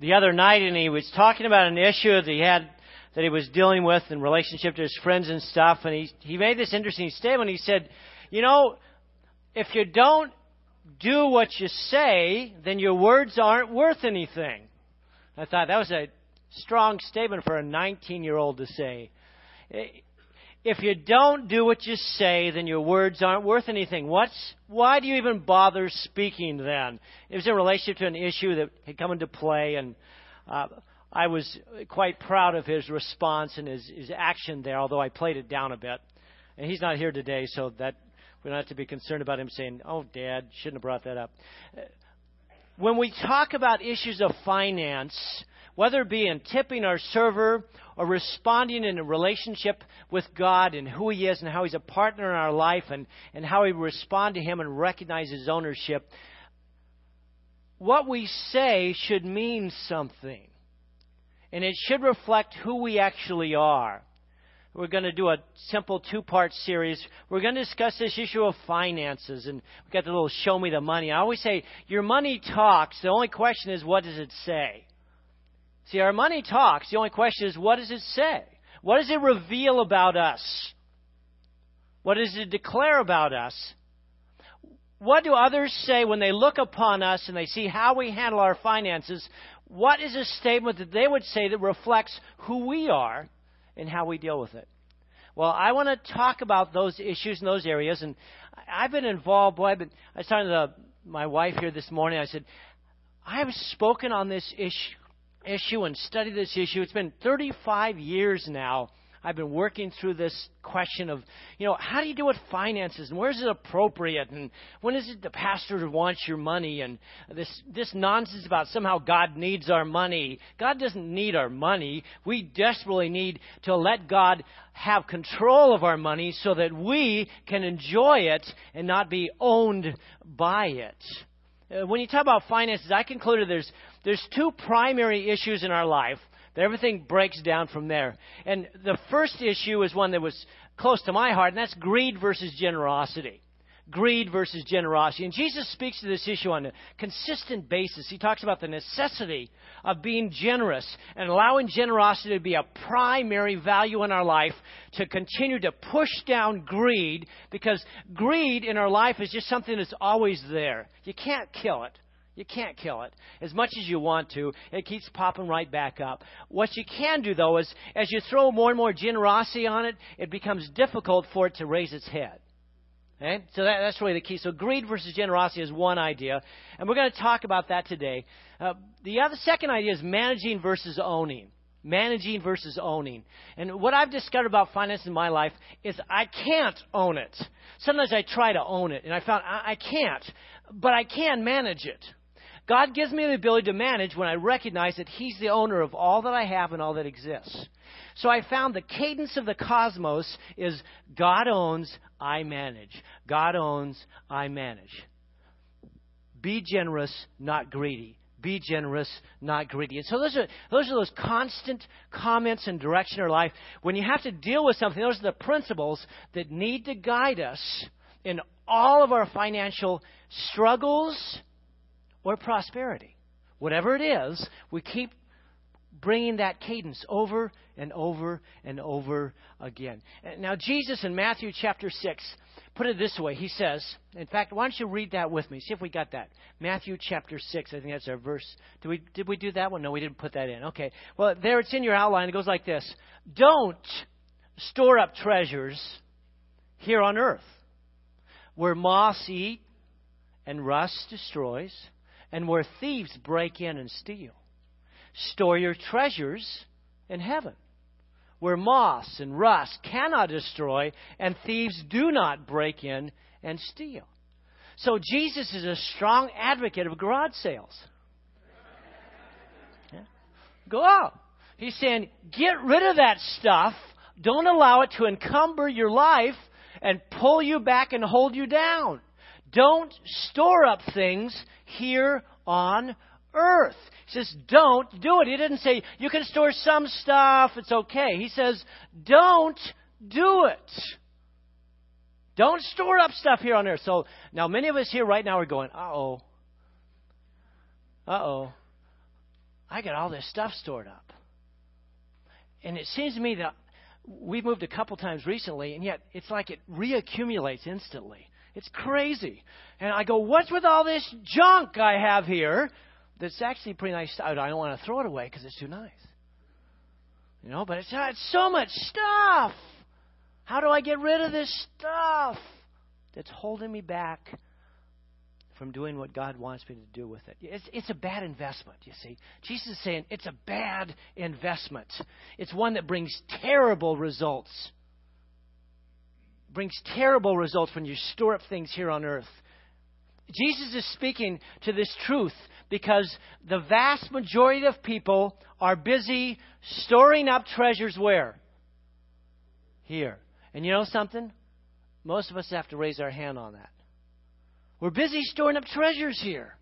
the other night and he was talking about an issue that he had that he was dealing with in relationship to his friends and stuff and he he made this interesting statement. He said you know if you don't do what you say then your words aren't worth anything. I thought that was a strong statement for a 19 year old to say eh, if you don't do what you say, then your words aren't worth anything. What's, why do you even bother speaking then? It was in relationship to an issue that had come into play, and uh, I was quite proud of his response and his, his action there, although I played it down a bit. And he's not here today, so that we don't have to be concerned about him saying, "Oh, Dad, shouldn't have brought that up." When we talk about issues of finance, whether it be in tipping our server or responding in a relationship with God and who He is and how He's a partner in our life and, and how we respond to Him and recognize His ownership, what we say should mean something. And it should reflect who we actually are. We're going to do a simple two part series. We're going to discuss this issue of finances. And we've got the little show me the money. I always say, your money talks. The only question is, what does it say? See, our money talks. The only question is, what does it say? What does it reveal about us? What does it declare about us? What do others say when they look upon us and they see how we handle our finances? What is a statement that they would say that reflects who we are and how we deal with it? Well, I want to talk about those issues in those areas, and I've been involved. Boy, I've been, I was talking to the, my wife here this morning. I said, I have spoken on this issue issue and study this issue. It's been 35 years now. I've been working through this question of, you know, how do you deal with finances and where is it appropriate and when is it the pastor wants your money and this this nonsense about somehow God needs our money. God doesn't need our money. We desperately need to let God have control of our money so that we can enjoy it and not be owned by it. Uh, when you talk about finances, I concluded there's there's two primary issues in our life that everything breaks down from there. And the first issue is one that was close to my heart, and that's greed versus generosity. Greed versus generosity. And Jesus speaks to this issue on a consistent basis. He talks about the necessity of being generous and allowing generosity to be a primary value in our life to continue to push down greed because greed in our life is just something that's always there. You can't kill it. You can't kill it. As much as you want to, it keeps popping right back up. What you can do, though, is as you throw more and more generosity on it, it becomes difficult for it to raise its head. Okay? So that, that's really the key. So greed versus generosity is one idea, and we're going to talk about that today. Uh, the other second idea is managing versus owning. Managing versus owning. And what I've discovered about finance in my life is I can't own it. Sometimes I try to own it, and I found I, I can't, but I can manage it. God gives me the ability to manage when I recognize that He's the owner of all that I have and all that exists. So I found the cadence of the cosmos is God owns, I manage. God owns, I manage. Be generous, not greedy. Be generous, not greedy. And so those are, those are those constant comments and direction in our life. When you have to deal with something, those are the principles that need to guide us in all of our financial struggles or prosperity. Whatever it is, we keep bringing that cadence over and over and over again. Now, Jesus in Matthew chapter 6 put it this way. He says, in fact, why don't you read that with me? See if we got that. Matthew chapter 6, I think that's our verse. Did we, did we do that one? No, we didn't put that in. Okay. Well, there it's in your outline. It goes like this Don't store up treasures here on earth where moths eat and rust destroys and where thieves break in and steal. Store your treasures in heaven, where moths and rust cannot destroy, and thieves do not break in and steal. So Jesus is a strong advocate of garage sales. Yeah. Go out. He's saying, get rid of that stuff. Don't allow it to encumber your life and pull you back and hold you down. Don't store up things here on earth. He says, don't do it. He didn't say, you can store some stuff, it's okay. He says, don't do it. Don't store up stuff here on earth. So now many of us here right now are going, uh oh. Uh oh. I got all this stuff stored up. And it seems to me that we've moved a couple times recently, and yet it's like it reaccumulates instantly. It's crazy. And I go, What's with all this junk I have here that's actually pretty nice? I don't want to throw it away because it's too nice. You know, but it's, uh, it's so much stuff. How do I get rid of this stuff that's holding me back from doing what God wants me to do with it? It's, it's a bad investment, you see. Jesus is saying it's a bad investment. It's one that brings terrible results. Brings terrible results when you store up things here on earth. Jesus is speaking to this truth because the vast majority of people are busy storing up treasures where? Here. And you know something? Most of us have to raise our hand on that. We're busy storing up treasures here.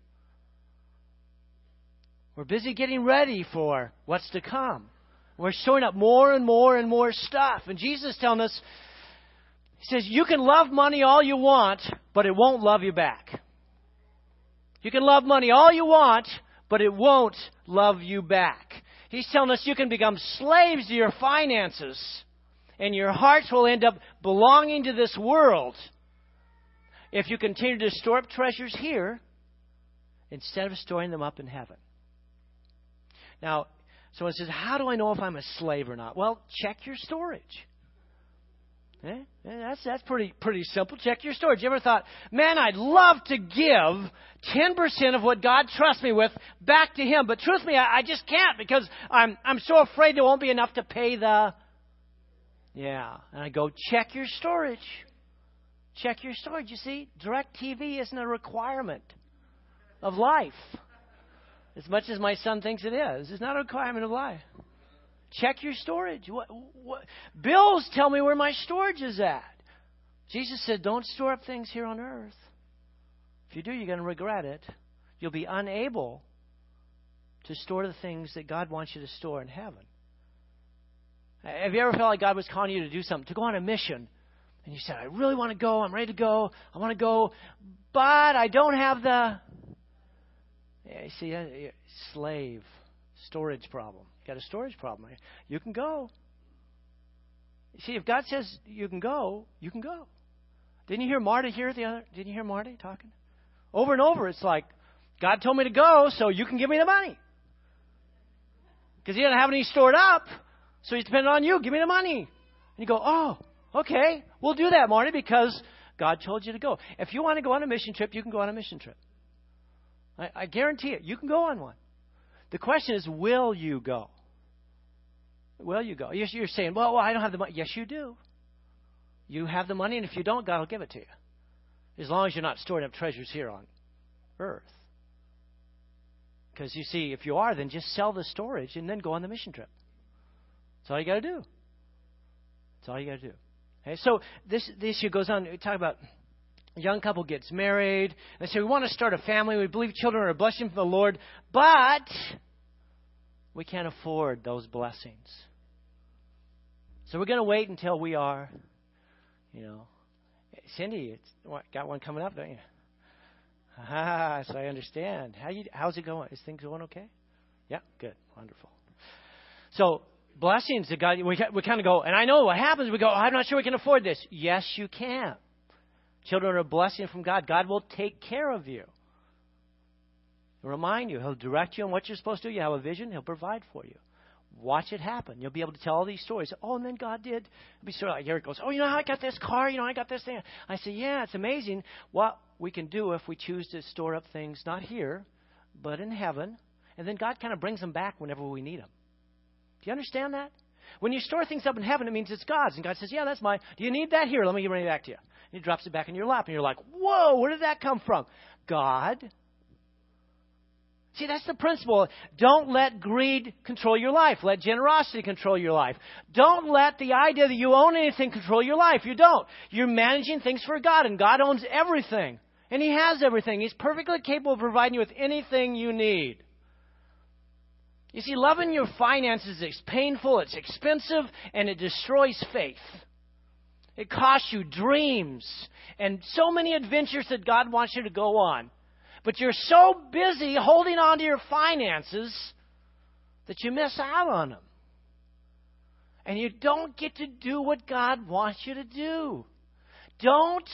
We're busy getting ready for what's to come. We're storing up more and more and more stuff. And Jesus is telling us, He says, you can love money all you want, but it won't love you back. You can love money all you want, but it won't love you back. He's telling us you can become slaves to your finances, and your hearts will end up belonging to this world if you continue to store up treasures here instead of storing them up in heaven. Now, someone says, How do I know if I'm a slave or not? Well, check your storage. Eh? That's that's pretty pretty simple. Check your storage. You ever thought, man, I'd love to give ten percent of what God trusts me with back to Him, but truth me, I, I just can't because I'm I'm so afraid there won't be enough to pay the. Yeah, and I go check your storage. Check your storage. You see, DirecTV isn't a requirement of life. As much as my son thinks it is, it's not a requirement of life. Check your storage. What, what, bills tell me where my storage is at. Jesus said, Don't store up things here on earth. If you do, you're going to regret it. You'll be unable to store the things that God wants you to store in heaven. Have you ever felt like God was calling you to do something, to go on a mission? And you said, I really want to go. I'm ready to go. I want to go, but I don't have the. Yeah, you see, slave storage problem got a storage problem. You can go. See, if God says you can go, you can go. Didn't you hear Marty here the other? Didn't you hear Marty talking? Over and over, it's like God told me to go, so you can give me the money. Because He doesn't have any stored up, so He's dependent on you. Give me the money. And you go, oh, okay, we'll do that, Marty, because God told you to go. If you want to go on a mission trip, you can go on a mission trip. I, I guarantee it. You can go on one. The question is, will you go? Well, you go. You're saying, well, well, I don't have the money. Yes, you do. You have the money, and if you don't, God will give it to you. As long as you're not storing up treasures here on earth. Because you see, if you are, then just sell the storage and then go on the mission trip. That's all you got to do. That's all you got to do. Okay, so this, this issue goes on. We talk about a young couple gets married. They say, we want to start a family. We believe children are a blessing from the Lord, but we can't afford those blessings. So we're going to wait until we are, you know. Cindy, it's got one coming up, don't you? Ah, so I understand. How you? How's it going? Is things going okay? Yeah, good, wonderful. So blessings that God, we we kind of go, and I know what happens. We go, oh, I'm not sure we can afford this. Yes, you can. Children are a blessing from God. God will take care of you. He'll remind you. He'll direct you on what you're supposed to do. You have a vision. He'll provide for you. Watch it happen. You'll be able to tell all these stories. Oh, and then God did. Be sort of like Eric goes, Oh, you know how I got this car? You know, I got this thing. I say, Yeah, it's amazing what we can do if we choose to store up things not here, but in heaven. And then God kind of brings them back whenever we need them. Do you understand that? When you store things up in heaven, it means it's God's. And God says, Yeah, that's mine. Do you need that? Here, let me give it back to you. And He drops it back in your lap. And you're like, Whoa, where did that come from? God See, that's the principle. Don't let greed control your life. Let generosity control your life. Don't let the idea that you own anything control your life. You don't. You're managing things for God, and God owns everything. And He has everything. He's perfectly capable of providing you with anything you need. You see, loving your finances is painful, it's expensive, and it destroys faith. It costs you dreams and so many adventures that God wants you to go on. But you're so busy holding on to your finances that you miss out on them. And you don't get to do what God wants you to do. Don't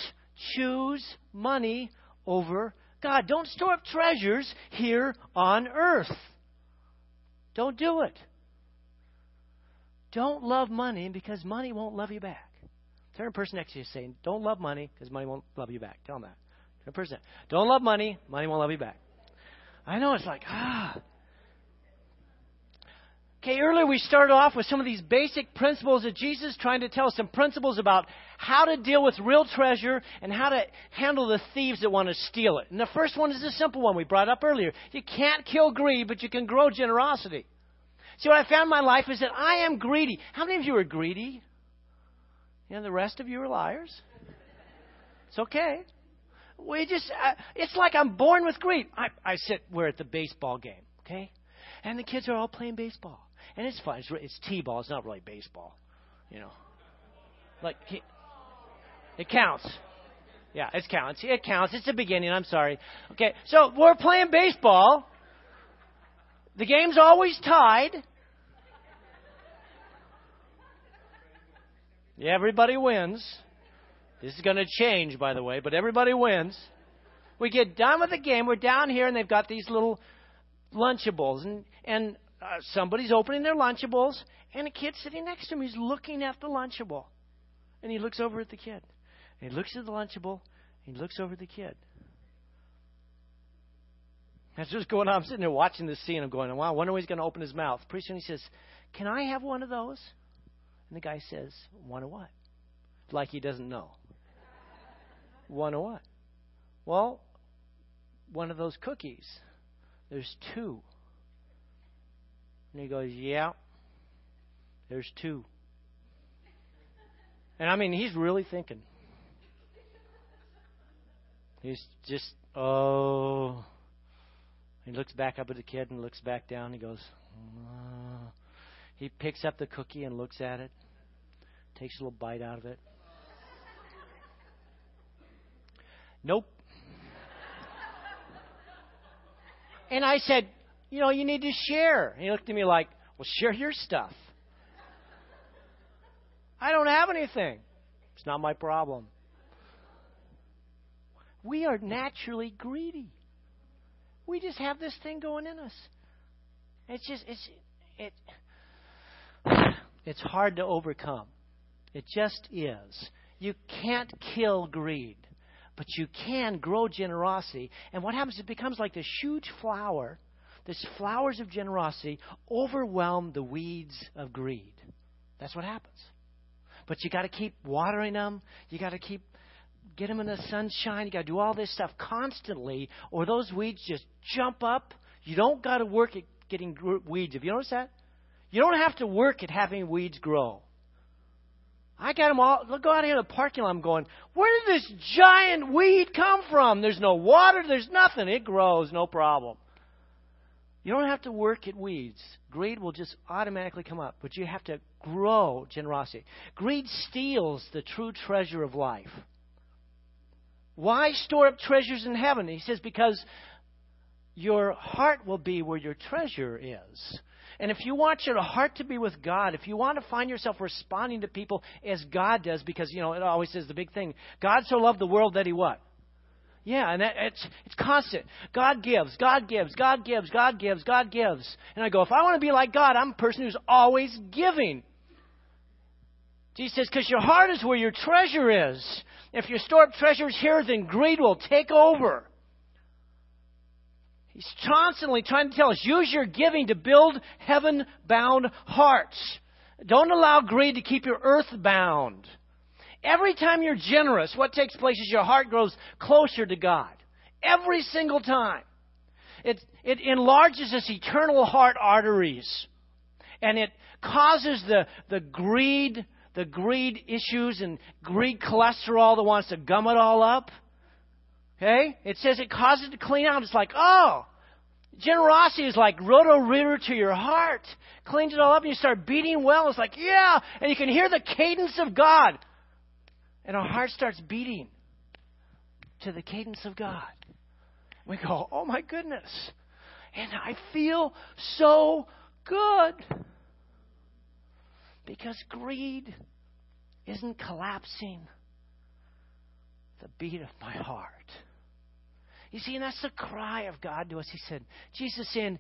choose money over God. Don't store up treasures here on earth. Don't do it. Don't love money because money won't love you back. Turn to the person next to you saying, Don't love money because money won't love you back. Tell them that. Turn to the person. Don't love money, money won't love you back. I know it's like, ah, Okay, earlier we started off with some of these basic principles of Jesus trying to tell us some principles about how to deal with real treasure and how to handle the thieves that want to steal it. And the first one is a simple one we brought up earlier. You can't kill greed, but you can grow generosity. See, what I found in my life is that I am greedy. How many of you are greedy? You know, the rest of you are liars. It's okay. We just, uh, it's like I'm born with greed. I, I sit, we're at the baseball game, okay? And the kids are all playing baseball and it's fun. It's, it's t-ball. It's not really baseball, you know. Like it counts. Yeah, it counts. It counts. It's the beginning. I'm sorry. Okay, so we're playing baseball. The game's always tied. Everybody wins. This is going to change, by the way, but everybody wins. We get done with the game. We're down here, and they've got these little Lunchables, and and uh, somebody's opening their Lunchables, and a kid sitting next to him, he's looking at the Lunchable. And he looks over at the kid. And he looks at the Lunchable, and he looks over at the kid. That's what's going on. I'm sitting there watching this scene. I'm going, wow, I wonder when he's going to open his mouth. Pretty soon he says, Can I have one of those? And the guy says, One of what? Like he doesn't know. One of what? Well, one of those cookies. There's two. And he goes, Yeah, there's two. And I mean, he's really thinking. He's just, oh. He looks back up at the kid and looks back down. He goes, oh. He picks up the cookie and looks at it, takes a little bite out of it. Nope. And I said, you know, you need to share. And he looked at me like, well, share your stuff. I don't have anything. It's not my problem. We are naturally greedy. We just have this thing going in us. It's just it's it it's hard to overcome. It just is. You can't kill greed, but you can grow generosity. And what happens? It becomes like this huge flower these flowers of generosity overwhelm the weeds of greed. That's what happens. But you got to keep watering them. You got to keep get them in the sunshine. You got to do all this stuff constantly, or those weeds just jump up. You don't got to work at getting weeds. Have you noticed that? You don't have to work at having weeds grow. I got them all. Look, go out here in the parking lot. I'm going, where did this giant weed come from? There's no water. There's nothing. It grows, no problem. You don't have to work at weeds. Greed will just automatically come up, but you have to grow generosity. Greed steals the true treasure of life. Why store up treasures in heaven? He says, because your heart will be where your treasure is. And if you want your heart to be with God, if you want to find yourself responding to people as God does, because, you know, it always says the big thing God so loved the world that he what? Yeah, and that, it's it's constant. God gives, God gives, God gives, God gives, God gives. And I go, if I want to be like God, I'm a person who's always giving. Jesus says, because your heart is where your treasure is. If you store up treasures here, then greed will take over. He's constantly trying to tell us use your giving to build heaven bound hearts. Don't allow greed to keep you earth bound. Every time you're generous, what takes place is your heart grows closer to God. Every single time. It, it enlarges its eternal heart arteries. And it causes the, the greed, the greed issues and greed cholesterol that wants to gum it all up. Okay? It says it causes it to clean out. It's like, oh, generosity is like roto-rooter to your heart. Cleans it all up and you start beating well. It's like, yeah. And you can hear the cadence of God. And our heart starts beating to the cadence of God. We go, oh my goodness. And I feel so good. Because greed isn't collapsing the beat of my heart. You see, and that's the cry of God to us. He said, Jesus saying,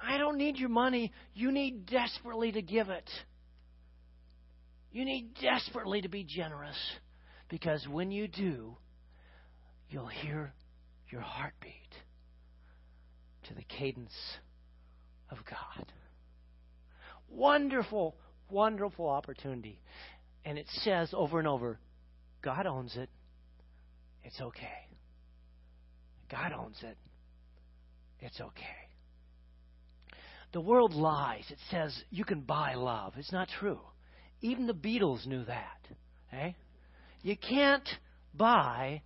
I don't need your money. You need desperately to give it. You need desperately to be generous. Because when you do, you'll hear your heartbeat to the cadence of God. Wonderful, wonderful opportunity. And it says over and over God owns it. It's okay. God owns it. It's okay. The world lies. It says you can buy love. It's not true. Even the Beatles knew that. Eh? You can't buy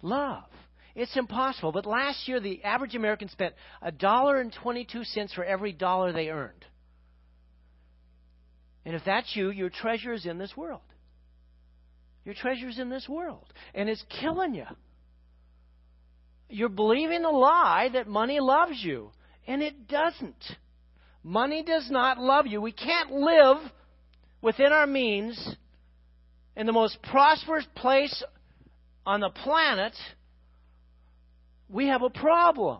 love. It's impossible. But last year, the average American spent a dollar and twenty-two cents for every dollar they earned. And if that's you, your treasure is in this world. Your treasure's in this world, and it's killing you. You're believing the lie that money loves you, and it doesn't. Money does not love you. We can't live within our means in the most prosperous place on the planet. We have a problem.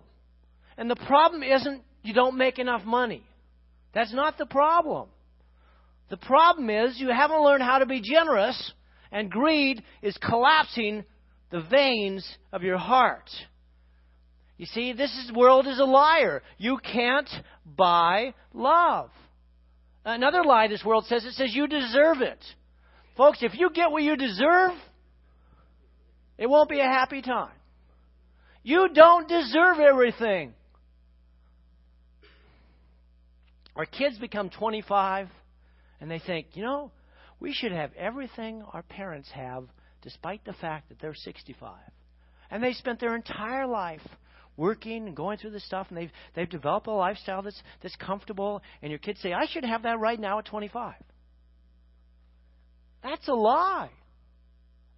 And the problem isn't you don't make enough money. That's not the problem. The problem is you haven't learned how to be generous, and greed is collapsing the veins of your heart. You see, this is, world is a liar. You can't buy love. Another lie this world says it says you deserve it. Folks, if you get what you deserve, it won't be a happy time. You don't deserve everything. Our kids become 25 and they think, you know, we should have everything our parents have despite the fact that they're 65. And they spent their entire life working and going through this stuff, and they've they've developed a lifestyle that's that's comfortable. And your kids say, "I should have that right now at 25." That's a lie.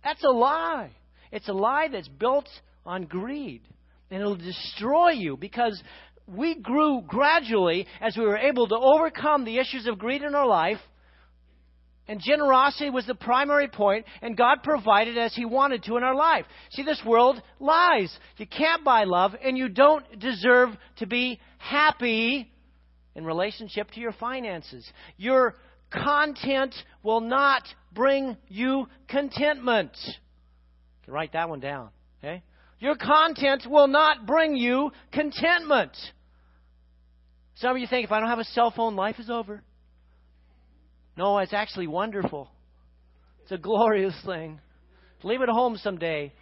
That's a lie. It's a lie that's built on greed, and it'll destroy you because we grew gradually as we were able to overcome the issues of greed in our life and generosity was the primary point, and God provided as He wanted to in our life. See, this world lies. You can't buy love, and you don't deserve to be happy in relationship to your finances. Your content will not bring you contentment. You can write that one down. Okay? Your content will not bring you contentment. Some of you think if I don't have a cell phone, life is over. No, it's actually wonderful. It's a glorious thing. Leave it at home someday.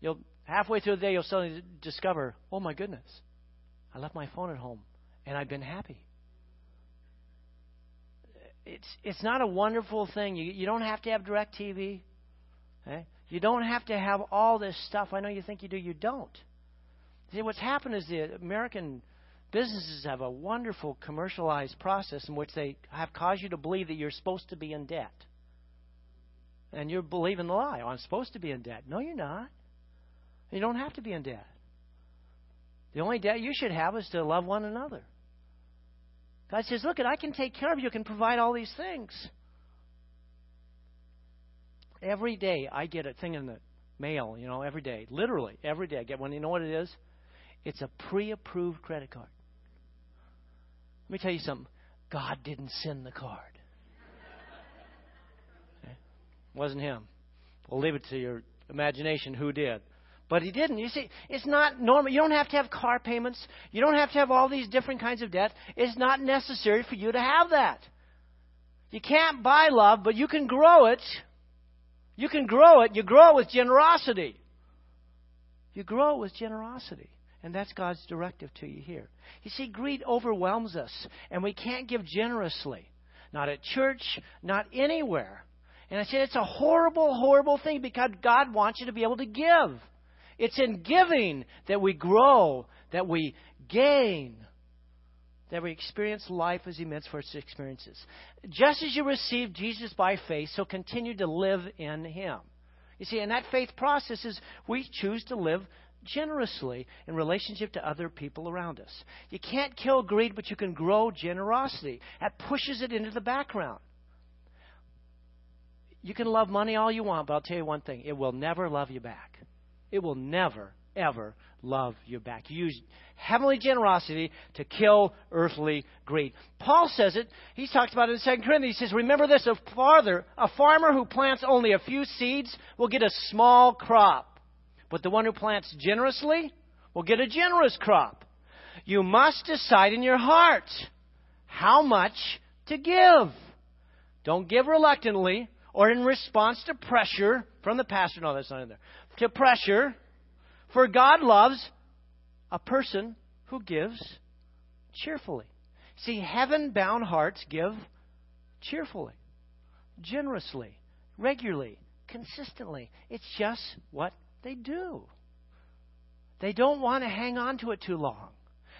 You'll halfway through the day you'll suddenly discover, oh my goodness, I left my phone at home and I've been happy. It's it's not a wonderful thing. You you don't have to have DirecTV. Okay? Eh? You don't have to have all this stuff. I know you think you do, you don't. See what's happened is the American Businesses have a wonderful commercialized process in which they have caused you to believe that you're supposed to be in debt. And you're believing the lie. Oh, I'm supposed to be in debt. No, you're not. You don't have to be in debt. The only debt you should have is to love one another. God says, Look, I can take care of you, I can provide all these things. Every day I get a thing in the mail, you know, every day. Literally, every day I get one. You know what it is? It's a pre approved credit card. Let me tell you something. God didn't send the card. Okay? Wasn't him. We'll leave it to your imagination who did. But he didn't. You see, it's not normal. You don't have to have car payments. You don't have to have all these different kinds of debt. It's not necessary for you to have that. You can't buy love, but you can grow it. You can grow it. You grow it with generosity. You grow it with generosity. And that's God's directive to you here. You see, greed overwhelms us, and we can't give generously. Not at church, not anywhere. And I said, it's a horrible, horrible thing because God wants you to be able to give. It's in giving that we grow, that we gain, that we experience life as He meant for us to experience. Just as you received Jesus by faith, so continue to live in Him. You see, and that faith process is we choose to live generously in relationship to other people around us. You can't kill greed, but you can grow generosity. That pushes it into the background. You can love money all you want, but I'll tell you one thing it will never love you back. It will never, ever love you back. You use heavenly generosity to kill earthly greed. Paul says it. He talks about it in 2 Corinthians. He says, Remember this, a farther, a farmer who plants only a few seeds will get a small crop. But the one who plants generously will get a generous crop. You must decide in your heart how much to give. Don't give reluctantly or in response to pressure from the pastor. No, that's not in there. To pressure. For God loves a person who gives cheerfully. See, heaven bound hearts give cheerfully, generously, regularly, consistently. It's just what they do. They don't want to hang on to it too long.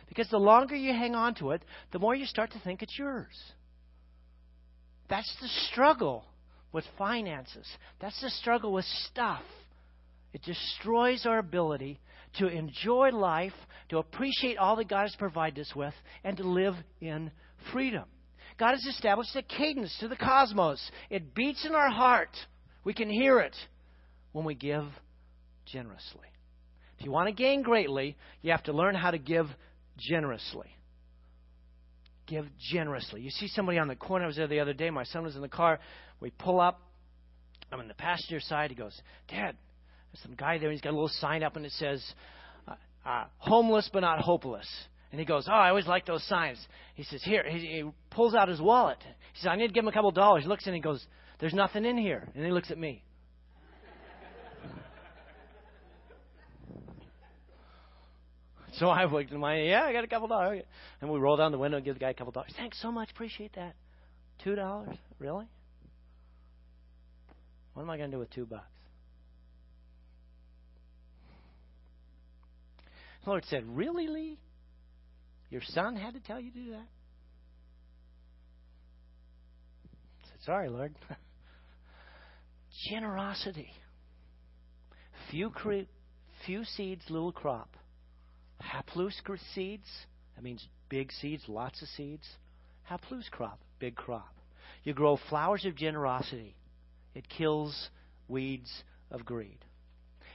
Because the longer you hang on to it, the more you start to think it's yours. That's the struggle with finances. That's the struggle with stuff. It destroys our ability to enjoy life, to appreciate all that God has provided us with, and to live in freedom. God has established a cadence to the cosmos. It beats in our heart. We can hear it when we give generously. If you want to gain greatly, you have to learn how to give generously. Give generously. You see somebody on the corner. I was there the other day. My son was in the car. We pull up. I'm in the passenger side. He goes, Dad, there's some guy there. He's got a little sign up and it says, uh, uh, homeless but not hopeless. And he goes, Oh, I always like those signs. He says, Here. He, he pulls out his wallet. He says, I need to give him a couple dollars. He looks in and he goes, There's nothing in here. And he looks at me. So I looked at my, yeah, I got a couple dollars. And we roll down the window and give the guy a couple dollars. Thanks so much. Appreciate that. Two dollars? Really? What am I going to do with two bucks? The Lord said, Really, Lee? Your son had to tell you to do that? I said, Sorry, Lord. Generosity. Few, cre- few seeds, little crop. Haplous seeds, that means big seeds, lots of seeds. Haplous crop, big crop. You grow flowers of generosity. It kills weeds of greed.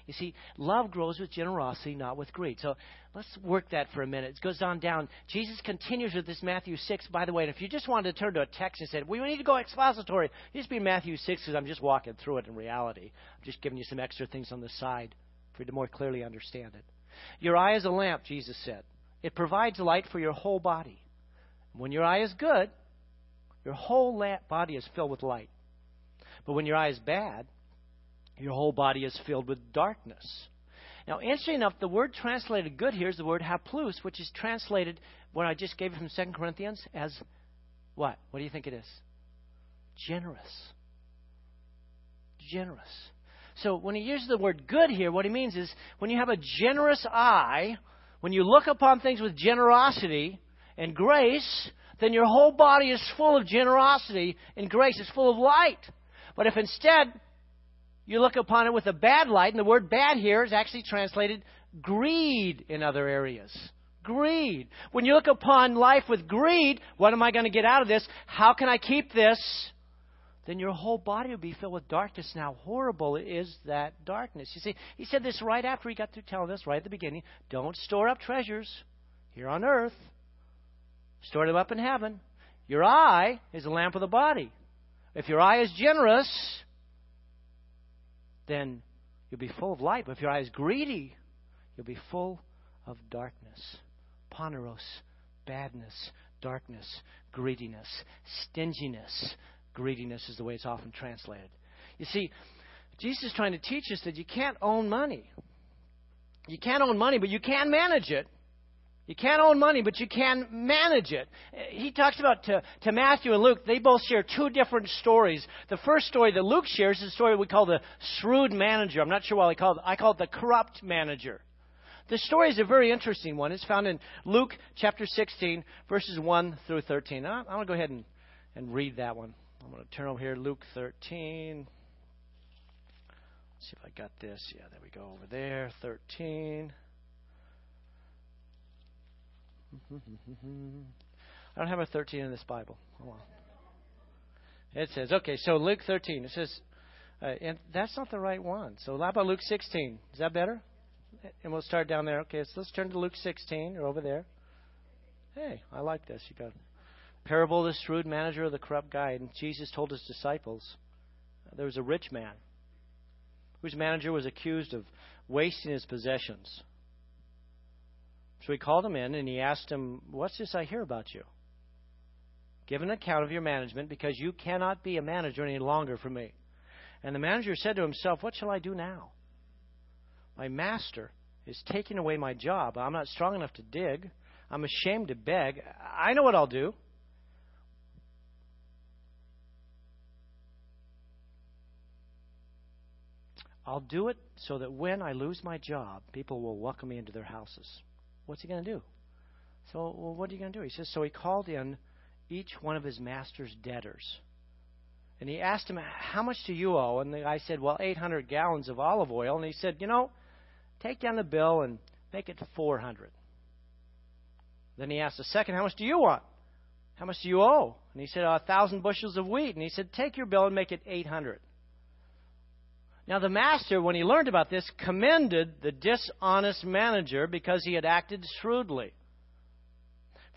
You see, love grows with generosity, not with greed. So let's work that for a minute. It goes on down. Jesus continues with this Matthew 6, by the way. And if you just wanted to turn to a text and said, we need to go expository, just be Matthew 6 because I'm just walking through it in reality. I'm just giving you some extra things on the side for you to more clearly understand it. Your eye is a lamp, Jesus said. It provides light for your whole body. When your eye is good, your whole body is filled with light. But when your eye is bad, your whole body is filled with darkness. Now, interesting enough, the word translated good here is the word haplous, which is translated, what I just gave from 2 Corinthians, as what? What do you think it is? Generous. Generous. So when he uses the word good here, what he means is when you have a generous eye, when you look upon things with generosity and grace, then your whole body is full of generosity and grace. It's full of light. But if instead you look upon it with a bad light, and the word bad here is actually translated greed in other areas. Greed. When you look upon life with greed, what am I going to get out of this? How can I keep this? Then your whole body will be filled with darkness. Now, horrible is that darkness. You see, he said this right after he got through telling us, right at the beginning don't store up treasures here on earth, store them up in heaven. Your eye is a lamp of the body. If your eye is generous, then you'll be full of light. But if your eye is greedy, you'll be full of darkness. Poneros, badness, darkness, greediness, stinginess, Greediness is the way it's often translated. You see, Jesus is trying to teach us that you can't own money. You can't own money, but you can manage it. You can't own money, but you can manage it. He talks about to, to Matthew and Luke, they both share two different stories. The first story that Luke shares is a story we call the shrewd manager. I'm not sure why I call it. I call it the corrupt manager. The story is a very interesting one. It's found in Luke chapter 16, verses 1 through 13. I, I want to go ahead and, and read that one. I'm going to turn over here, Luke 13. see if I got this. Yeah, there we go. Over there, 13. I don't have a 13 in this Bible. Hold on. It says, okay, so Luke 13. It says, uh, and that's not the right one. So how about Luke 16? Is that better? And we'll start down there. Okay, so let's turn to Luke 16. You're over there. Hey, I like this. You got parable of the shrewd manager of the corrupt guy. And Jesus told his disciples there was a rich man whose manager was accused of wasting his possessions. So he called him in and he asked him, What's this I hear about you? Give an account of your management because you cannot be a manager any longer for me. And the manager said to himself, What shall I do now? My master is taking away my job. I'm not strong enough to dig. I'm ashamed to beg. I know what I'll do. I'll do it so that when I lose my job, people will welcome me into their houses. What's he going to do? So, well, what are you going to do? He says, so he called in each one of his master's debtors. And he asked him, How much do you owe? And the guy said, Well, 800 gallons of olive oil. And he said, You know, take down the bill and make it 400. Then he asked the second, How much do you want? How much do you owe? And he said, A thousand bushels of wheat. And he said, Take your bill and make it 800. Now, the master, when he learned about this, commended the dishonest manager because he had acted shrewdly.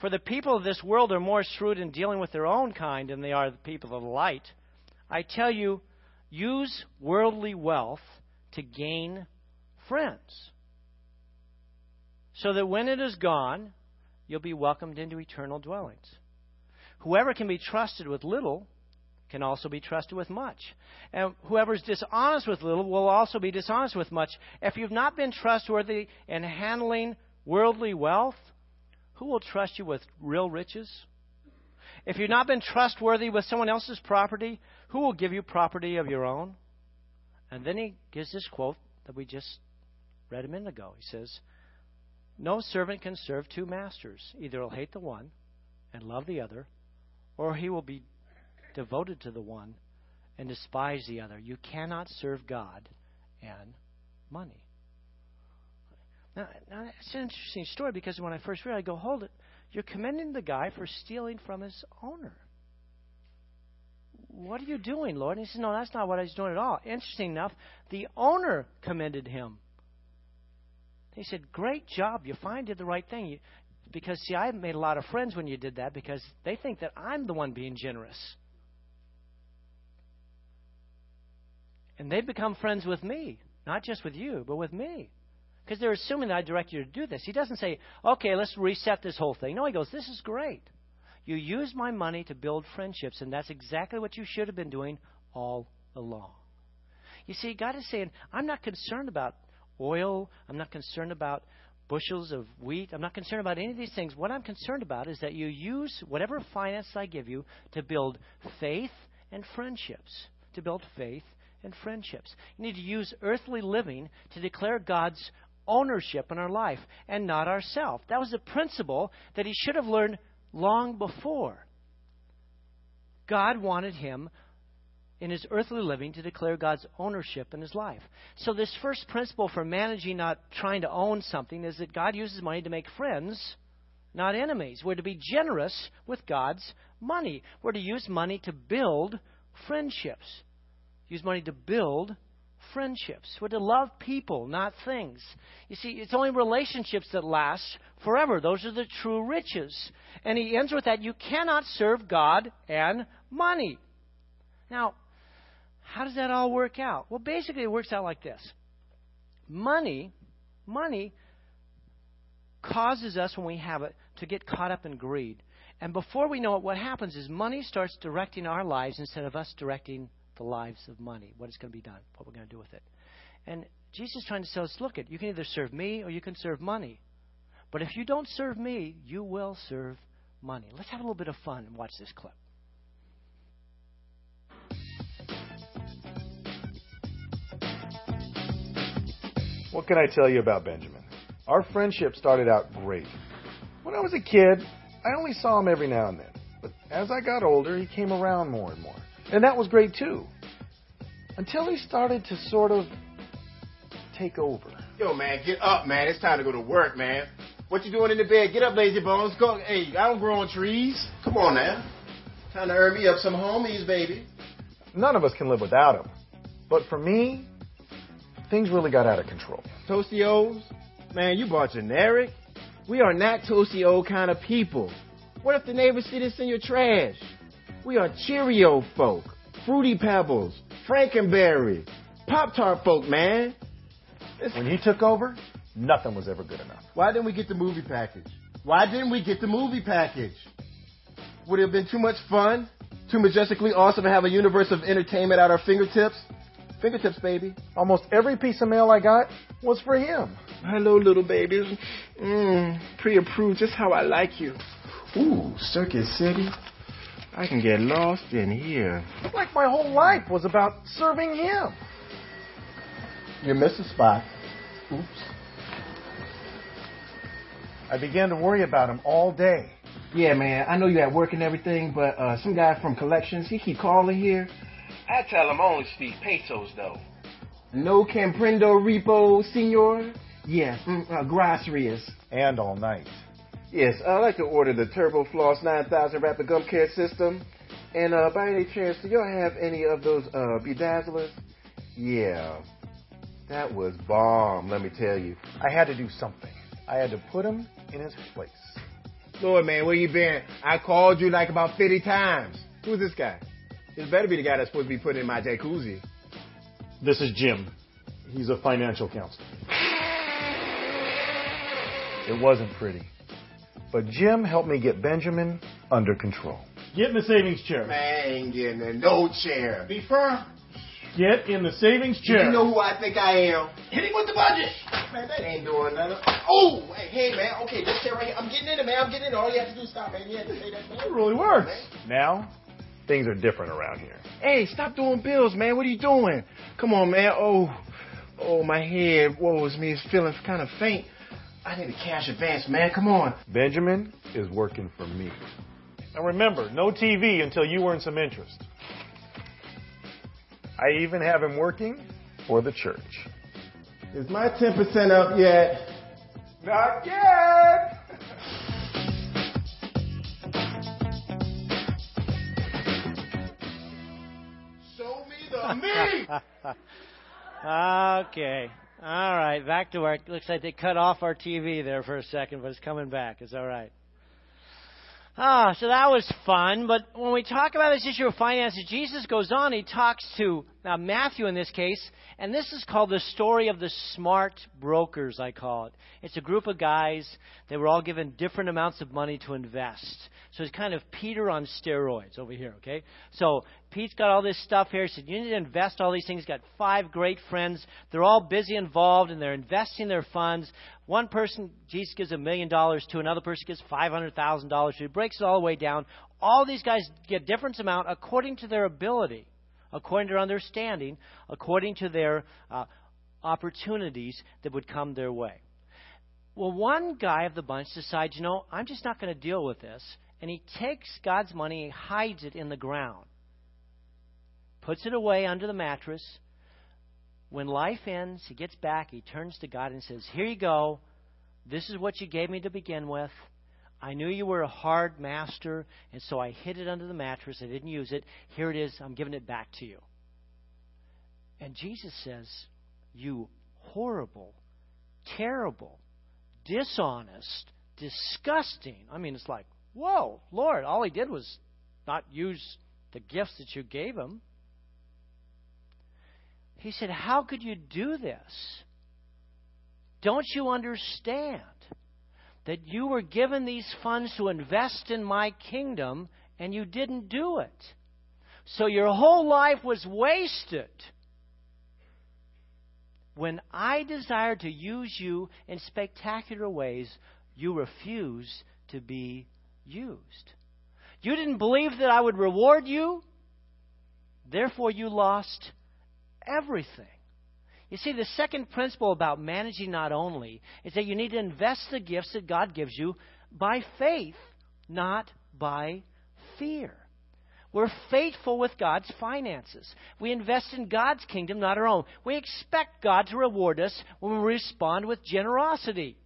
For the people of this world are more shrewd in dealing with their own kind than they are the people of the light. I tell you, use worldly wealth to gain friends, so that when it is gone, you'll be welcomed into eternal dwellings. Whoever can be trusted with little can also be trusted with much. And whoever is dishonest with little will also be dishonest with much. If you've not been trustworthy in handling worldly wealth, who will trust you with real riches? If you've not been trustworthy with someone else's property, who will give you property of your own? And then he gives this quote that we just read a minute ago. He says, No servant can serve two masters. Either he'll hate the one and love the other, or he will be devoted to the one and despise the other. You cannot serve God and money. Now, now it's an interesting story because when I first read it, I go, hold it. You're commending the guy for stealing from his owner. What are you doing, Lord? And he says, No, that's not what I was doing at all. Interesting enough, the owner commended him. He said, Great job. You finally did the right thing. You, because, see, I made a lot of friends when you did that because they think that I'm the one being generous. And they've become friends with me, not just with you, but with me. Because they're assuming that I direct you to do this. He doesn't say, okay, let's reset this whole thing. No, he goes, this is great. You use my money to build friendships, and that's exactly what you should have been doing all along. You see, God is saying, I'm not concerned about oil. I'm not concerned about bushels of wheat. I'm not concerned about any of these things. What I'm concerned about is that you use whatever finance I give you to build faith and friendships. To build faith and friendships. You need to use earthly living to declare God's ownership in our life and not ourselves. That was a principle that he should have learned long before. God wanted him in his earthly living to declare God's ownership in his life. So, this first principle for managing, not trying to own something, is that God uses money to make friends, not enemies. We're to be generous with God's money. We're to use money to build friendships, use money to build friendships. We're to love people, not things. You see, it's only relationships that last forever. Those are the true riches. And he ends with that you cannot serve God and money. Now, how does that all work out? Well, basically, it works out like this money, money causes us, when we have it, to get caught up in greed. And before we know it, what happens is money starts directing our lives instead of us directing the lives of money, what is going to be done, what we're going to do with it. And Jesus is trying to tell us look, at you can either serve me or you can serve money. But if you don't serve me, you will serve money. Let's have a little bit of fun and watch this clip. What can I tell you about Benjamin? Our friendship started out great. When I was a kid, I only saw him every now and then. But as I got older, he came around more and more. And that was great too. Until he started to sort of take over. Yo, man, get up, man. It's time to go to work, man. What you doing in the bed? Get up, lazy bones. Go. Hey, I don't grow on trees. Come on now. Time to earn me up some homies, baby. None of us can live without him. But for me, things really got out of control. Tostios? Man, you bought generic? We are not Toastio kind of people. What if the neighbors see this in your trash? We are Cheerio folk, Fruity Pebbles, Frankenberry, Pop Tart folk, man. When he took over, nothing was ever good enough. Why didn't we get the movie package? Why didn't we get the movie package? Would it have been too much fun? Too majestically awesome to have a universe of entertainment at our fingertips? Fingertips, baby. Almost every piece of mail I got was for him. Hello, little babies. Mmm, pre-approved just how I like you. Ooh, Circuit City. I can get lost in here. Like my whole life was about serving him. You missed a spot. Oops. I began to worry about him all day. Yeah, man. I know you're at work and everything, but uh, some guy from collections, he keep calling here. I tell him I only speak pesos, though. No comprendo repo, senor? Yes, mm, uh, groceries. And all night. Yes, I'd like to order the Turbo Floss 9000 Rapid Gum Care System. And uh, by any chance, do y'all have any of those uh, bedazzlers? Yeah, that was bomb, let me tell you. I had to do something. I had to put him in his place. Lord, man, where you been? I called you like about 50 times. Who's this guy? This better be the guy that's supposed to be putting in my jacuzzi. This is Jim. He's a financial counselor. It wasn't pretty. But Jim helped me get Benjamin under control. Get in the savings chair. Man, get in the no chair. Be firm. Get in the savings chair. You know who I think I am? Hit him with the budget. Man, that ain't doing nothing. Oh, hey, hey, man. Okay, this chair right here. I'm getting in it, man. I'm getting in it. All you have to do is stop, man. You have to say that, man. It really works. Now, things are different around here. Hey, stop doing bills, man. What are you doing? Come on, man. Oh, oh, my head Whoa, it's me. It's feeling kind of faint. I need a cash advance, man. Come on. Benjamin is working for me. And remember, no TV until you earn some interest. I even have him working for the church. Is my 10% up yet? Not yet! Show me the meat! okay. All right, back to work. Looks like they cut off our TV there for a second, but it's coming back. It's all right. Ah, so that was fun. But when we talk about this issue of finances, Jesus goes on. He talks to uh, Matthew in this case, and this is called the story of the smart brokers. I call it. It's a group of guys. They were all given different amounts of money to invest. So it's kind of Peter on steroids over here. Okay. So Pete's got all this stuff here. He said you need to invest all these things. He's got five great friends. They're all busy involved, and they're investing their funds. One person, Jesus gives a million dollars to, another person gives five hundred thousand dollars to. He breaks it all the way down. All these guys get different amount according to their ability, according to their understanding, according to their uh, opportunities that would come their way. Well, one guy of the bunch decides, you know, I'm just not going to deal with this, and he takes God's money and hides it in the ground, puts it away under the mattress. When life ends, he gets back, he turns to God and says, Here you go. This is what you gave me to begin with. I knew you were a hard master, and so I hid it under the mattress. I didn't use it. Here it is. I'm giving it back to you. And Jesus says, You horrible, terrible, dishonest, disgusting. I mean, it's like, whoa, Lord, all he did was not use the gifts that you gave him. He said, How could you do this? Don't you understand that you were given these funds to invest in my kingdom and you didn't do it? So your whole life was wasted. When I desire to use you in spectacular ways, you refuse to be used. You didn't believe that I would reward you, therefore, you lost everything. You see, the second principle about managing not only is that you need to invest the gifts that God gives you by faith, not by fear. We're faithful with God's finances. We invest in God's kingdom, not our own. We expect God to reward us when we respond with generosity.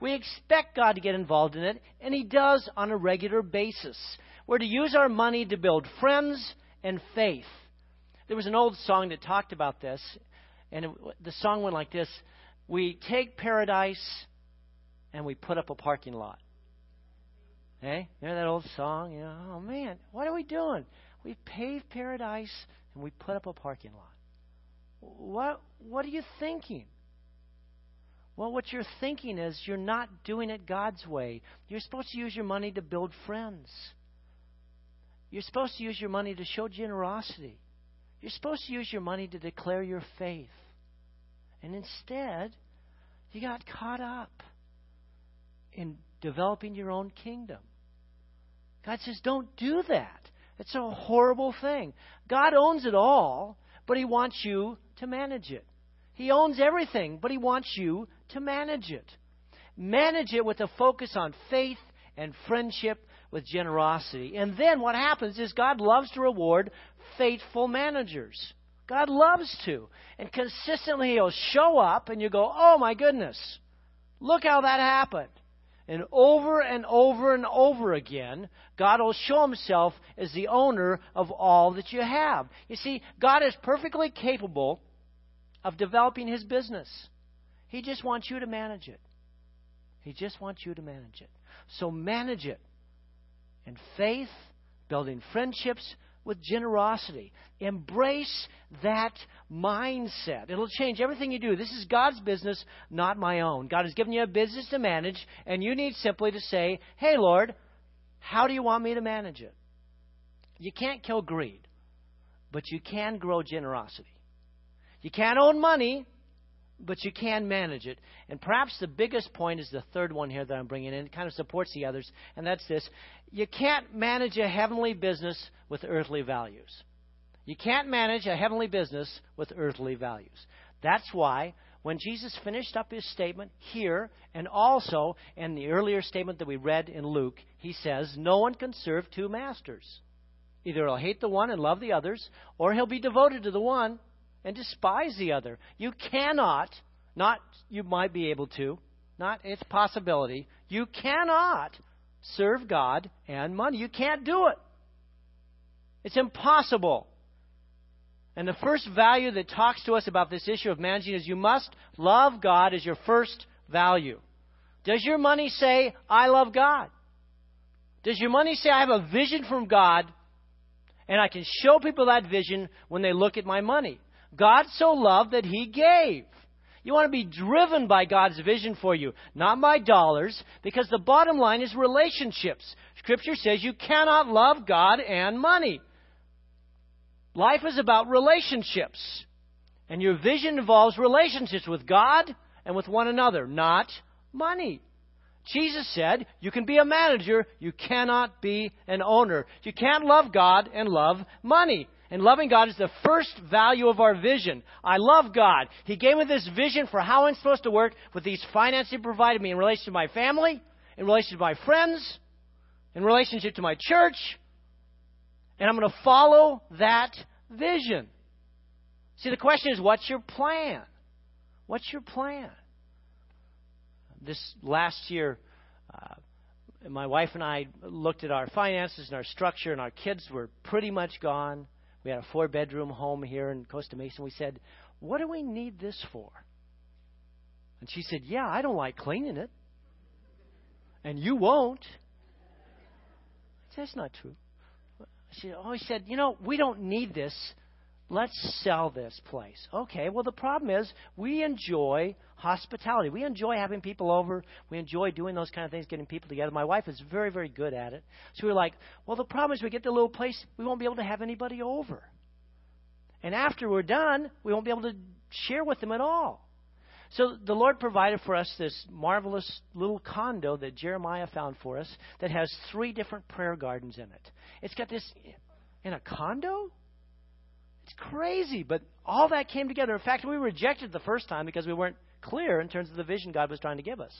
We expect God to get involved in it, and He does on a regular basis. We're to use our money to build friends and faith. There was an old song that talked about this, and it, the song went like this We take paradise and we put up a parking lot. Hey, you know that old song? You know, oh man, what are we doing? We pave paradise and we put up a parking lot. What what are you thinking? Well, what you're thinking is you're not doing it God's way. You're supposed to use your money to build friends. You're supposed to use your money to show generosity. You're supposed to use your money to declare your faith. And instead, you got caught up in developing your own kingdom. God says, don't do that. It's a horrible thing. God owns it all, but He wants you to manage it. He owns everything, but He wants you to manage it. Manage it with a focus on faith and friendship with generosity. And then what happens is God loves to reward faithful managers. God loves to. And consistently He'll show up, and you go, oh my goodness, look how that happened. And over and over and over again, God will show himself as the owner of all that you have. You see, God is perfectly capable of developing his business. He just wants you to manage it. He just wants you to manage it. So manage it in faith, building friendships, with generosity. Embrace that mindset. It'll change everything you do. This is God's business, not my own. God has given you a business to manage, and you need simply to say, Hey, Lord, how do you want me to manage it? You can't kill greed, but you can grow generosity. You can't own money, but you can manage it. And perhaps the biggest point is the third one here that I'm bringing in. It kind of supports the others, and that's this. You can't manage a heavenly business with earthly values. You can't manage a heavenly business with earthly values. That's why when Jesus finished up his statement here and also in the earlier statement that we read in Luke, he says, No one can serve two masters. Either he'll hate the one and love the others, or he'll be devoted to the one and despise the other. You cannot, not you might be able to, not it's possibility, you cannot serve God and money. You can't do it. It's impossible. And the first value that talks to us about this issue of managing is you must love God as your first value. Does your money say, I love God? Does your money say, I have a vision from God and I can show people that vision when they look at my money? God so loved that He gave. You want to be driven by God's vision for you, not by dollars, because the bottom line is relationships. Scripture says you cannot love God and money. Life is about relationships. And your vision involves relationships with God and with one another, not money. Jesus said, You can be a manager, you cannot be an owner. You can't love God and love money. And loving God is the first value of our vision. I love God. He gave me this vision for how I'm supposed to work with these finances He provided me in relation to my family, in relation to my friends, in relationship to my church. And I'm going to follow that vision. See, the question is, what's your plan? What's your plan? This last year, uh, my wife and I looked at our finances and our structure, and our kids were pretty much gone. We had a four bedroom home here in Costa Mesa. We said, What do we need this for? And she said, Yeah, I don't like cleaning it. And you won't. That's not true. She oh, always said, You know, we don't need this. Let's sell this place. Okay, well, the problem is we enjoy hospitality. We enjoy having people over. We enjoy doing those kind of things, getting people together. My wife is very, very good at it. So we are like, well, the problem is we get the little place, we won't be able to have anybody over. And after we're done, we won't be able to share with them at all. So the Lord provided for us this marvelous little condo that Jeremiah found for us that has three different prayer gardens in it. It's got this in a condo? It's crazy, but all that came together. In fact, we rejected the first time because we weren't clear in terms of the vision God was trying to give us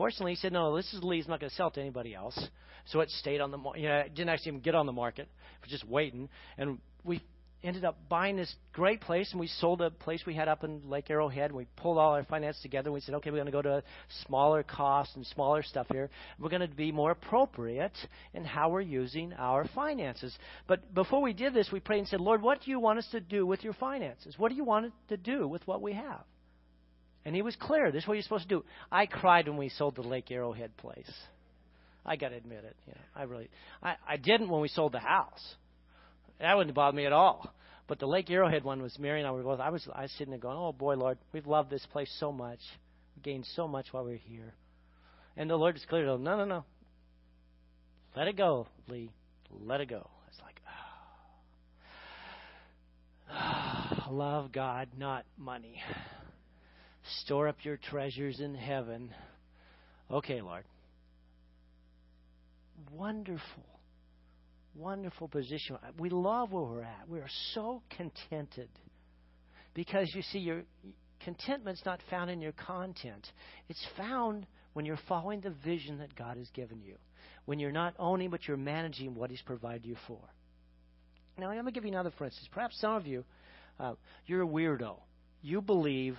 Fortunately, he said, no, this is Lee's not going to sell to anybody else. So it stayed on the. You know, it didn't actually even get on the market. It was just waiting. And we ended up buying this great place, and we sold a place we had up in Lake Arrowhead. We pulled all our finances together. And we said, okay, we're going to go to smaller costs and smaller stuff here. We're going to be more appropriate in how we're using our finances. But before we did this, we prayed and said, Lord, what do you want us to do with your finances? What do you want to do with what we have? And he was clear. This is what you're supposed to do. I cried when we sold the Lake Arrowhead place. I got to admit it. You know, I really, I, I didn't when we sold the house. That wouldn't bother me at all. But the Lake Arrowhead one was Mary and I were both. I was, I was sitting there going, "Oh boy, Lord, we've loved this place so much. We gained so much while we are here." And the Lord just cleared it. Oh, no, no, no. Let it go, Lee. Let it go. It's like, oh. love God, not money. Store up your treasures in heaven. Okay, Lord. Wonderful. Wonderful position. We love where we're at. We are so contented. Because you see, your contentment's not found in your content. It's found when you're following the vision that God has given you. When you're not owning, but you're managing what He's provided you for. Now, I'm going to give you another for instance. Perhaps some of you, uh, you're a weirdo. You believe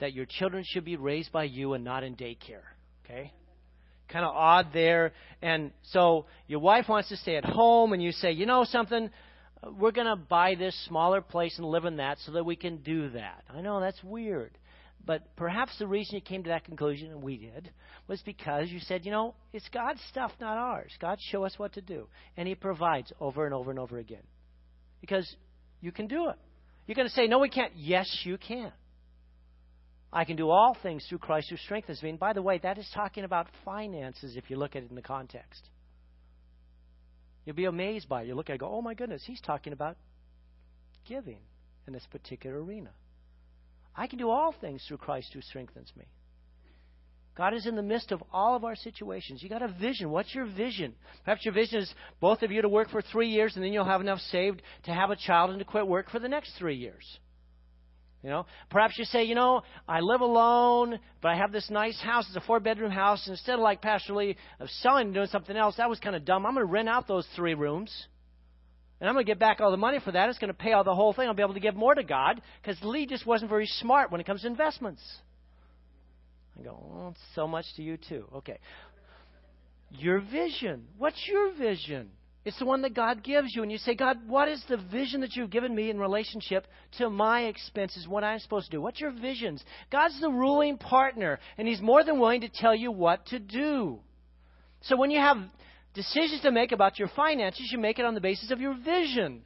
that your children should be raised by you and not in daycare. Okay? Kind of odd there. And so your wife wants to stay at home, and you say, you know something? We're going to buy this smaller place and live in that so that we can do that. I know that's weird. But perhaps the reason you came to that conclusion, and we did, was because you said, you know, it's God's stuff, not ours. God show us what to do. And He provides over and over and over again. Because you can do it. You're going to say, no, we can't. Yes, you can. I can do all things through Christ who strengthens me. And by the way, that is talking about finances if you look at it in the context. You'll be amazed by it. You look at it and go, oh my goodness, he's talking about giving in this particular arena. I can do all things through Christ who strengthens me. God is in the midst of all of our situations. You got a vision. What's your vision? Perhaps your vision is both of you to work for three years and then you'll have enough saved to have a child and to quit work for the next three years. You know, perhaps you say, you know, I live alone, but I have this nice house. It's a four bedroom house. Instead of like Pastor Lee of selling and doing something else, that was kind of dumb. I'm going to rent out those three rooms. And I'm going to get back all the money for that. It's going to pay all the whole thing. I'll be able to give more to God because Lee just wasn't very smart when it comes to investments. I go, well, so much to you too. Okay. Your vision. What's your vision? It's the one that God gives you. And you say, God, what is the vision that you've given me in relationship to my expenses, what I'm supposed to do? What's your visions? God's the ruling partner, and He's more than willing to tell you what to do. So when you have decisions to make about your finances, you make it on the basis of your vision,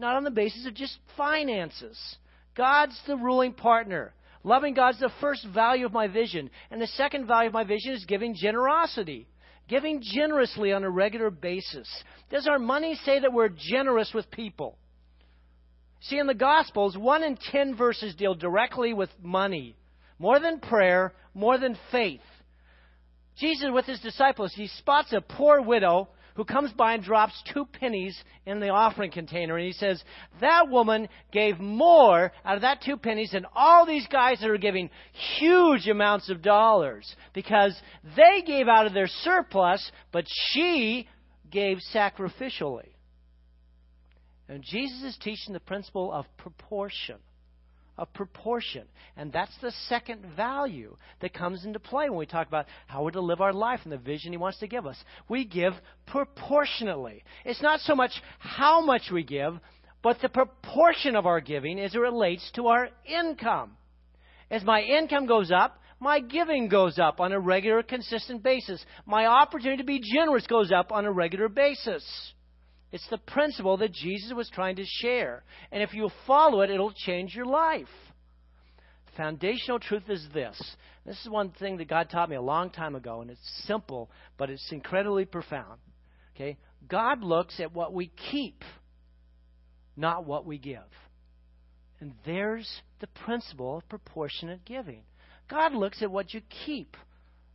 not on the basis of just finances. God's the ruling partner. Loving God's the first value of my vision. And the second value of my vision is giving generosity giving generously on a regular basis. Does our money say that we're generous with people? See, in the Gospels, one in ten verses deal directly with money, more than prayer, more than faith. Jesus, with his disciples, he spots a poor widow who comes by and drops two pennies in the offering container. And he says, That woman gave more out of that two pennies than all these guys that are giving huge amounts of dollars because they gave out of their surplus, but she gave sacrificially. And Jesus is teaching the principle of proportion of proportion. And that's the second value that comes into play when we talk about how we're to live our life and the vision He wants to give us. We give proportionately. It's not so much how much we give, but the proportion of our giving as it relates to our income. As my income goes up, my giving goes up on a regular, consistent basis. My opportunity to be generous goes up on a regular basis. It's the principle that Jesus was trying to share. And if you follow it, it'll change your life. Foundational truth is this. This is one thing that God taught me a long time ago, and it's simple, but it's incredibly profound. Okay? God looks at what we keep, not what we give. And there's the principle of proportionate giving. God looks at what you keep,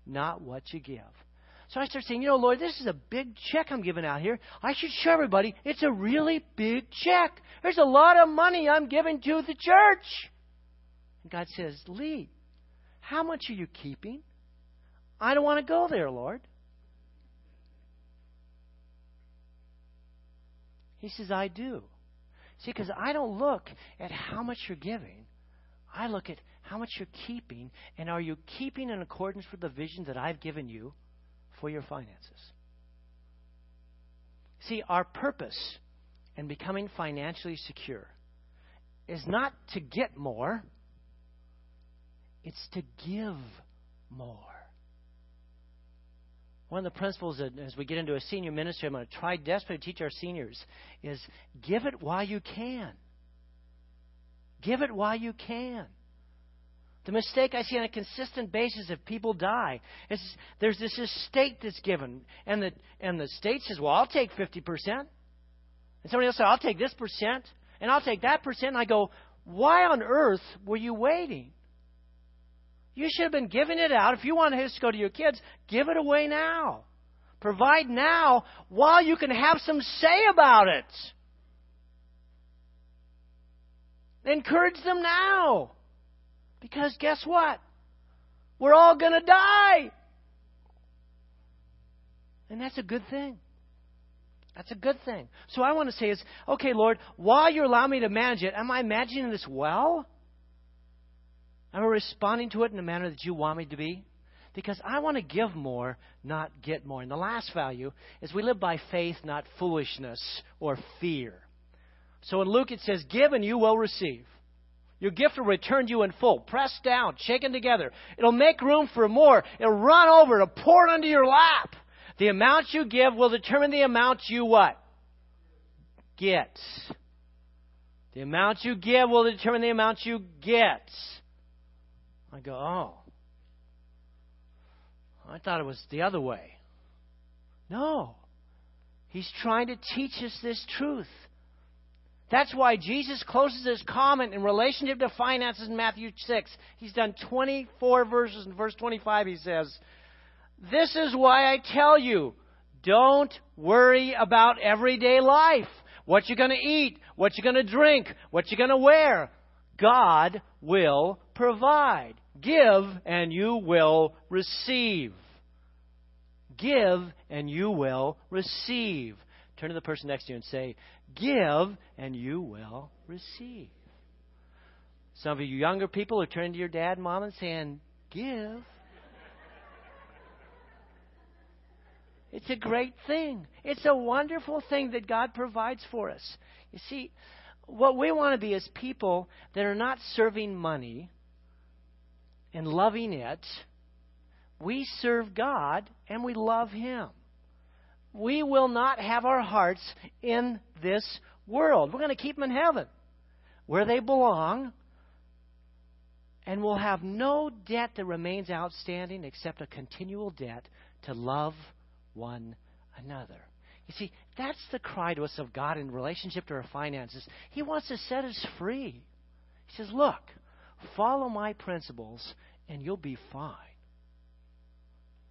not what you give. So I start saying, you know, Lord, this is a big check I'm giving out here. I should show everybody it's a really big check. There's a lot of money I'm giving to the church. And God says, Lee, how much are you keeping? I don't want to go there, Lord. He says, I do. See, because I don't look at how much you're giving. I look at how much you're keeping, and are you keeping in accordance with the vision that I've given you for your finances? See, our purpose in becoming financially secure is not to get more, it's to give more. One of the principles that, as we get into a senior ministry, I'm going to try desperately to teach our seniors is give it while you can. Give it while you can. The mistake I see on a consistent basis if people die is there's this estate that's given, and the and the state says, "Well, I'll take fifty percent," and somebody else says, "I'll take this percent," and I'll take that percent. And I go, "Why on earth were you waiting? You should have been giving it out. If you want to go to your kids, give it away now. Provide now while you can have some say about it. Encourage them now." Because guess what? We're all going to die. And that's a good thing. That's a good thing. So I want to say is, okay, Lord, while you allow me to manage it, am I managing this well? Am I responding to it in the manner that you want me to be? Because I want to give more, not get more. And the last value is we live by faith, not foolishness or fear. So in Luke it says, Give and you will receive. Your gift will return to you in full, pressed down, shaken together. It'll make room for more. It'll run over. It'll pour into your lap. The amount you give will determine the amount you what? Get. The amount you give will determine the amount you get. I go, oh. I thought it was the other way. No. He's trying to teach us this truth. That's why Jesus closes his comment in relationship to finances in Matthew 6. He's done 24 verses. In verse 25, he says, This is why I tell you, don't worry about everyday life. What you're going to eat, what you're going to drink, what you're going to wear. God will provide. Give and you will receive. Give and you will receive. Turn to the person next to you and say, Give, and you will receive. Some of you younger people are turning to your dad and mom and saying, Give. It's a great thing. It's a wonderful thing that God provides for us. You see, what we want to be is people that are not serving money and loving it. We serve God and we love Him we will not have our hearts in this world. We're going to keep them in heaven, where they belong, and we'll have no debt that remains outstanding except a continual debt to love one another. You see, that's the cry to us of God in relationship to our finances. He wants to set us free. He says, Look, follow my principles, and you'll be fine.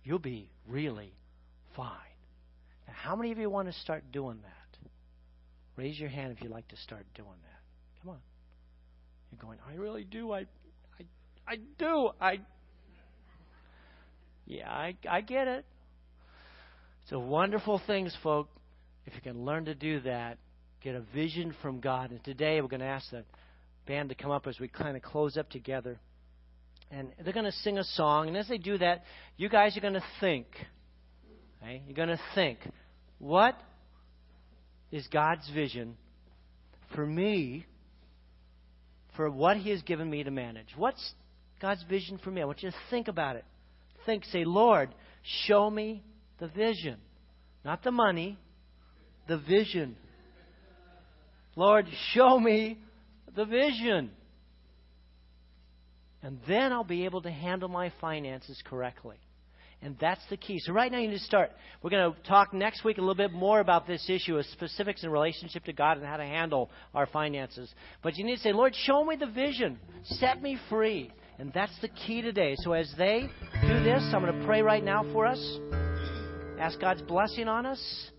You'll be really fine. Now, how many of you want to start doing that? Raise your hand if you'd like to start doing that. Come on. You're going, I really do. I, I, I do. I. Yeah, I, I get it. It's a wonderful thing, folks. If you can learn to do that, get a vision from God. And today we're going to ask the band to come up as we kind of close up together. And they're going to sing a song. And as they do that, you guys are going to think. You're going to think, what is God's vision for me, for what He has given me to manage? What's God's vision for me? I want you to think about it. Think, say, Lord, show me the vision. Not the money, the vision. Lord, show me the vision. And then I'll be able to handle my finances correctly. And that's the key. So, right now, you need to start. We're going to talk next week a little bit more about this issue of specifics in relationship to God and how to handle our finances. But you need to say, Lord, show me the vision, set me free. And that's the key today. So, as they do this, I'm going to pray right now for us, ask God's blessing on us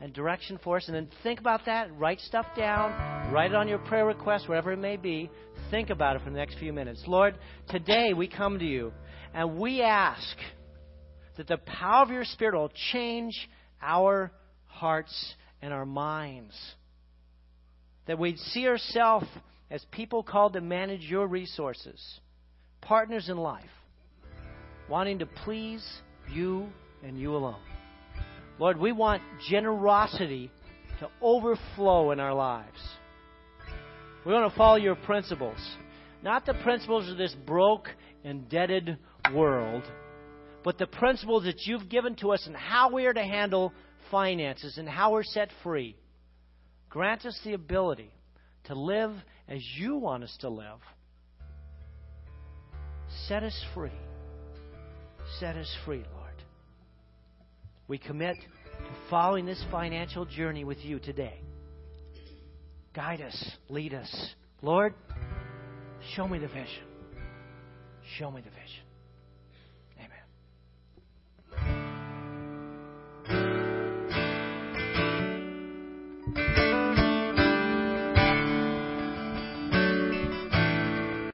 and direction for us, and then think about that, write stuff down, write it on your prayer request, whatever it may be. Think about it for the next few minutes. Lord, today we come to you and we ask that the power of your Spirit will change our hearts and our minds. That we'd see ourselves as people called to manage your resources, partners in life, wanting to please you and you alone. Lord, we want generosity to overflow in our lives. We want to follow your principles, not the principles of this broke, indebted world, but the principles that you've given to us and how we are to handle finances and how we're set free. Grant us the ability to live as you want us to live. Set us free. Set us free, Lord. We commit to following this financial journey with you today. Guide us, lead us. Lord, show me the vision. Show me the vision.